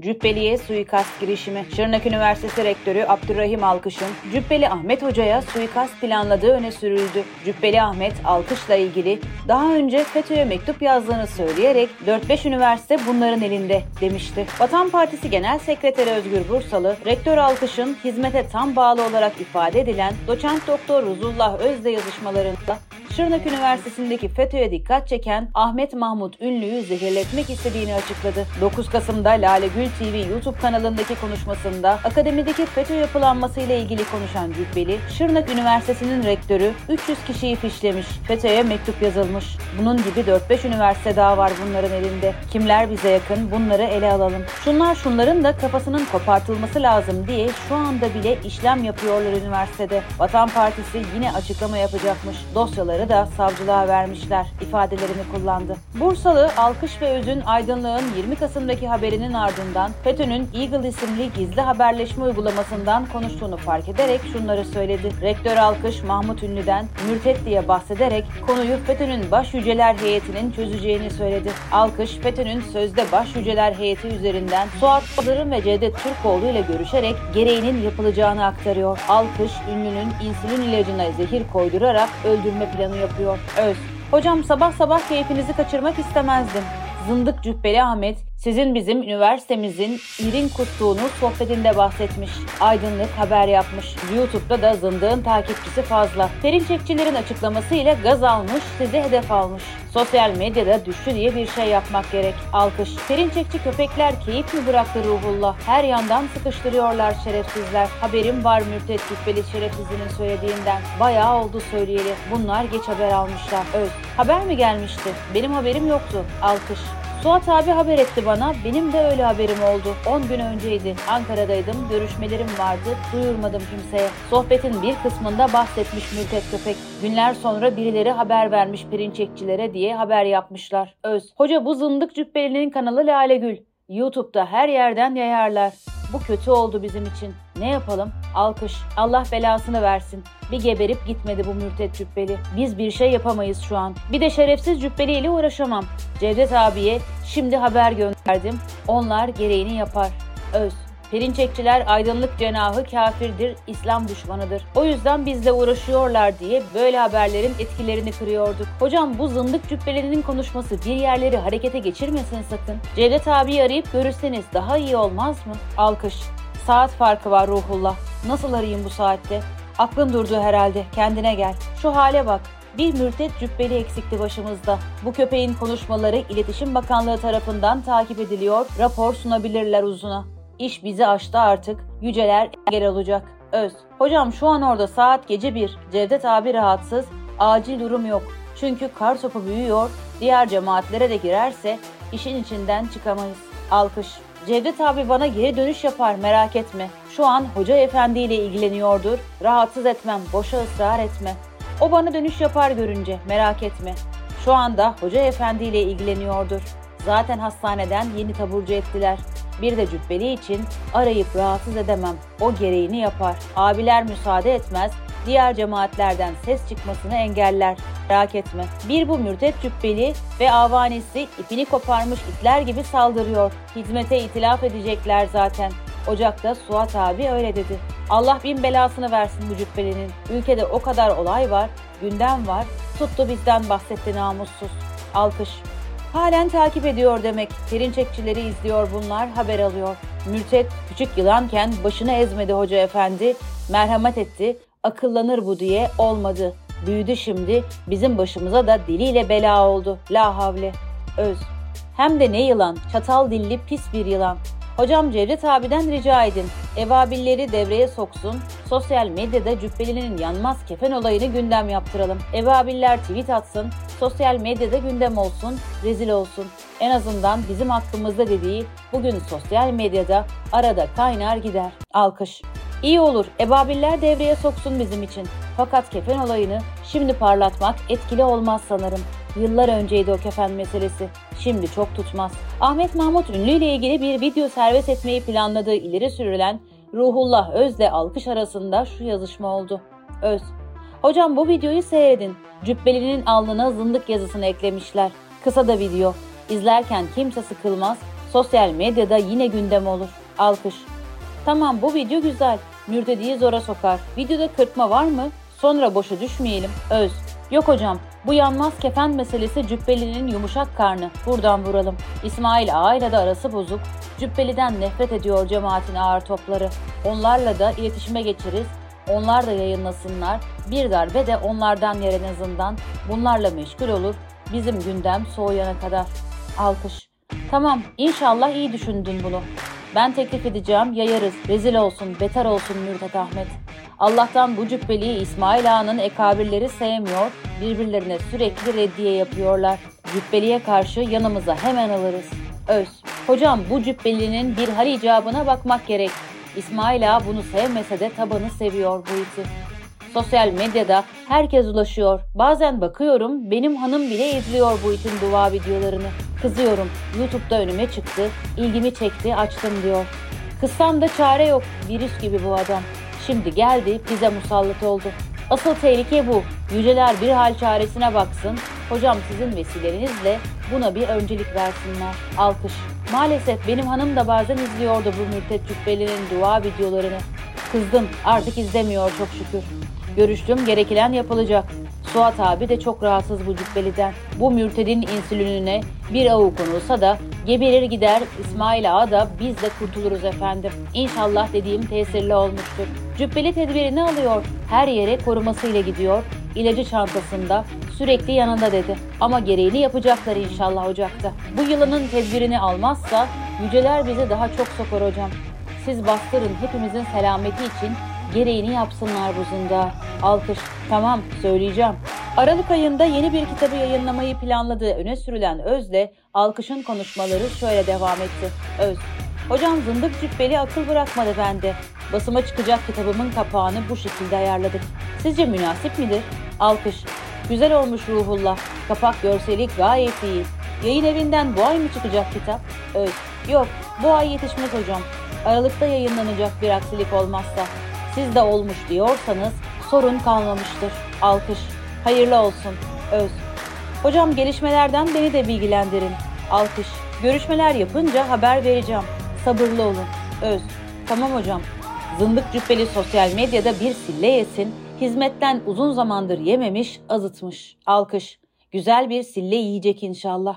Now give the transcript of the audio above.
Cübbeli'ye suikast girişimi. Şırnak Üniversitesi Rektörü Abdurrahim Alkış'ın Cübbeli Ahmet Hoca'ya suikast planladığı öne sürüldü. Cübbeli Ahmet Alkış'la ilgili daha önce FETÖ'ye mektup yazdığını söyleyerek 4-5 üniversite bunların elinde demişti. Vatan Partisi Genel Sekreteri Özgür Bursalı, Rektör Alkış'ın hizmete tam bağlı olarak ifade edilen doçent doktor Ruzullah Özde yazışmalarında Şırnak Üniversitesi'ndeki FETÖ'ye dikkat çeken Ahmet Mahmut Ünlü'yü zehirletmek istediğini açıkladı. 9 Kasım'da Lale Gül TV YouTube kanalındaki konuşmasında akademideki FETÖ yapılanması ile ilgili konuşan Cübbeli, Şırnak Üniversitesi'nin rektörü 300 kişiyi fişlemiş, FETÖ'ye mektup yazılmış. Bunun gibi 4-5 üniversite daha var bunların elinde. Kimler bize yakın bunları ele alalım. Şunlar şunların da kafasının kopartılması lazım diye şu anda bile işlem yapıyorlar üniversitede. Vatan Partisi yine açıklama yapacakmış. Dosyaları da savcılığa vermişler ifadelerini kullandı. Bursalı Alkış ve Öz'ün Aydınlığın 20 Kasım'daki haberinin ardından FETÖ'nün Eagle isimli gizli haberleşme uygulamasından konuştuğunu fark ederek şunları söyledi. Rektör Alkış Mahmut Ünlü'den mürtet diye bahsederek konuyu FETÖ'nün baş yüceler heyetinin çözeceğini söyledi. Alkış FETÖ'nün sözde baş yüceler heyeti üzerinden Suat Yıldırım ve Cevdet Türkoğlu ile görüşerek gereğinin yapılacağını aktarıyor. Alkış ünlünün insülin ilacına zehir koydurarak öldürme planı yapıyor. Öz Hocam sabah sabah keyfinizi kaçırmak istemezdim. Zındık Cübbeli Ahmet sizin bizim üniversitemizin irin kuttuğunu sohbetinde bahsetmiş. Aydınlık haber yapmış. YouTube'da da zındığın takipçisi fazla. Perinçekçilerin açıklamasıyla gaz almış, sizi hedef almış. Sosyal medyada düştü diye bir şey yapmak gerek. Alkış. Perinçekçi köpekler keyif mi bıraktı ruhullah? Her yandan sıkıştırıyorlar şerefsizler. Haberim var mürtet cübbeli şerefsizinin söylediğinden. Bayağı oldu söyleyeli. Bunlar geç haber almışlar. Öz. Haber mi gelmişti? Benim haberim yoktu. Alkış. Suat abi haber etti bana. Benim de öyle haberim oldu. 10 gün önceydi. Ankara'daydım. Görüşmelerim vardı. Duyurmadım kimseye. Sohbetin bir kısmında bahsetmiş Mülket Köpek. Günler sonra birileri haber vermiş pirinçekçilere diye haber yapmışlar. Öz. Hoca bu zındık cübbelinin kanalı Lale Gül. YouTube'da her yerden yayarlar. Bu kötü oldu bizim için. Ne yapalım? Alkış. Allah belasını versin. Bir geberip gitmedi bu mürtet cübbeli. Biz bir şey yapamayız şu an. Bir de şerefsiz cübbeliyle uğraşamam. Cevdet abiye şimdi haber gönderdim. Onlar gereğini yapar. Öz. Perinçekçiler aydınlık cenahı kafirdir, İslam düşmanıdır. O yüzden bizle uğraşıyorlar diye böyle haberlerin etkilerini kırıyorduk. Hocam bu zındık cübbelerinin konuşması bir yerleri harekete geçirmesin sakın. Cevdet abi arayıp görürseniz daha iyi olmaz mı? Alkış. Saat farkı var ruhullah. Nasıl arayayım bu saatte? Aklın durdu herhalde. Kendine gel. Şu hale bak. Bir mürtet cübbeli eksikti başımızda. Bu köpeğin konuşmaları İletişim Bakanlığı tarafından takip ediliyor, rapor sunabilirler uzuna. İş bizi aştı artık, yüceler engel olacak. Öz. Hocam şu an orada saat gece bir. Cevdet abi rahatsız, acil durum yok. Çünkü kar topu büyüyor, diğer cemaatlere de girerse işin içinden çıkamayız. Alkış. Cevdet abi bana geri dönüş yapar merak etme. Şu an hoca efendi ile ilgileniyordur. Rahatsız etmem, boşa ısrar etme. O bana dönüş yapar görünce merak etme. Şu anda hoca efendi ile ilgileniyordur. Zaten hastaneden yeni taburcu ettiler. Bir de cübbeli için arayıp rahatsız edemem. O gereğini yapar. Abiler müsaade etmez. Diğer cemaatlerden ses çıkmasını engeller. Merak etme. Bir bu mürtet cübbeli ve avanisi ipini koparmış itler gibi saldırıyor. Hizmete itilaf edecekler zaten. Ocak'ta Suat abi öyle dedi. Allah bin belasını versin bu cübbelinin. Ülkede o kadar olay var, gündem var. Tuttu bizden bahsetti namussuz. Alkış. Halen takip ediyor demek. Perinçekçileri izliyor bunlar, haber alıyor. Mürtet küçük yılanken başını ezmedi hoca efendi. Merhamet etti, akıllanır bu diye olmadı. Büyüdü şimdi, bizim başımıza da diliyle bela oldu. La havle. Öz. Hem de ne yılan, çatal dilli pis bir yılan. Hocam Cevdet abiden rica edin. Evabilleri devreye soksun. Sosyal medyada Cübbeli'nin yanmaz kefen olayını gündem yaptıralım. Evabiller tweet atsın. Sosyal medyada gündem olsun. Rezil olsun. En azından bizim hakkımızda dediği bugün sosyal medyada arada kaynar gider. Alkış. İyi olur. Ebabiller devreye soksun bizim için. Fakat kefen olayını şimdi parlatmak etkili olmaz sanırım. Yıllar önceydi o kefen meselesi. Şimdi çok tutmaz. Ahmet Mahmut Ünlü ile ilgili bir video servis etmeyi planladığı ileri sürülen Ruhullah Öz'le alkış arasında şu yazışma oldu. Öz. Hocam bu videoyu seyredin. Cübbeli'nin alnına zındık yazısını eklemişler. Kısa da video. İzlerken kimse sıkılmaz. Sosyal medyada yine gündem olur. Alkış. Tamam bu video güzel. Mürtediyi zora sokar. Videoda kırpma var mı? Sonra boşa düşmeyelim. Öz. Yok hocam. Bu yanmaz kefen meselesi Cübbeli'nin yumuşak karnı. Buradan vuralım. İsmail Ağa ile arası bozuk. Cübbeli'den nefret ediyor cemaatin ağır topları. Onlarla da iletişime geçeriz. Onlar da yayınlasınlar. Bir darbe de onlardan yer en azından. Bunlarla meşgul olur. Bizim gündem soğuyana kadar. Alkış. Tamam, inşallah iyi düşündün bunu. Ben teklif edeceğim, yayarız. Rezil olsun, beter olsun Mürtet Ahmet. Allah'tan bu cübbeliyi İsmail Ağa'nın ekabirleri sevmiyor, birbirlerine sürekli reddiye yapıyorlar. Cübbeliye karşı yanımıza hemen alırız. Öz. Hocam bu cübbelinin bir hal icabına bakmak gerek. İsmail Ağa bunu sevmese de tabanı seviyor bu iti. Sosyal medyada herkes ulaşıyor. Bazen bakıyorum benim hanım bile izliyor bu itin dua videolarını. Kızıyorum. YouTube'da önüme çıktı. ilgimi çekti açtım diyor. Kızsam da çare yok. Virüs gibi bu adam. Şimdi geldi bize musallat oldu. Asıl tehlike bu. Yüceler bir hal çaresine baksın. Hocam sizin vesilenizle buna bir öncelik versinler. Alkış. Maalesef benim hanım da bazen izliyordu bu mürtet cübbelinin dua videolarını. Kızdım artık izlemiyor çok şükür. Görüştüm gerekilen yapılacak. Suat abi de çok rahatsız bu cübbeliden. Bu mürtedin insülününe bir avu konulsa da geberir gider İsmail Ağa da biz de kurtuluruz efendim. İnşallah dediğim tesirli olmuştur. Cübbeli tedbirini alıyor. Her yere korumasıyla gidiyor. İlacı çantasında sürekli yanında dedi. Ama gereğini yapacaklar inşallah Ocak'ta. Bu yılının tedbirini almazsa yüceler bizi daha çok sokar hocam. Siz bastırın hepimizin selameti için gereğini yapsınlar bu zında. Alkış. Tamam söyleyeceğim. Aralık ayında yeni bir kitabı yayınlamayı planladığı öne sürülen Öz'le Alkış'ın konuşmaları şöyle devam etti. Öz. Hocam zındık cübbeli akıl bırakmadı bende. Basıma çıkacak kitabımın kapağını bu şekilde ayarladık. Sizce münasip midir? Alkış. Güzel olmuş ruhullah. Kapak görseli gayet iyi. Yayın evinden bu ay mı çıkacak kitap? Öz. Yok bu ay yetişmez hocam. Aralıkta yayınlanacak bir aksilik olmazsa. Siz de olmuş diyorsanız sorun kalmamıştır. Alkış. Hayırlı olsun. Öz. Hocam gelişmelerden beni de bilgilendirin. Alkış. Görüşmeler yapınca haber vereceğim. Sabırlı olun. Öz. Tamam hocam. Zındık cübbeli sosyal medyada bir sille yesin. Hizmetten uzun zamandır yememiş, azıtmış. Alkış. Güzel bir sille yiyecek inşallah.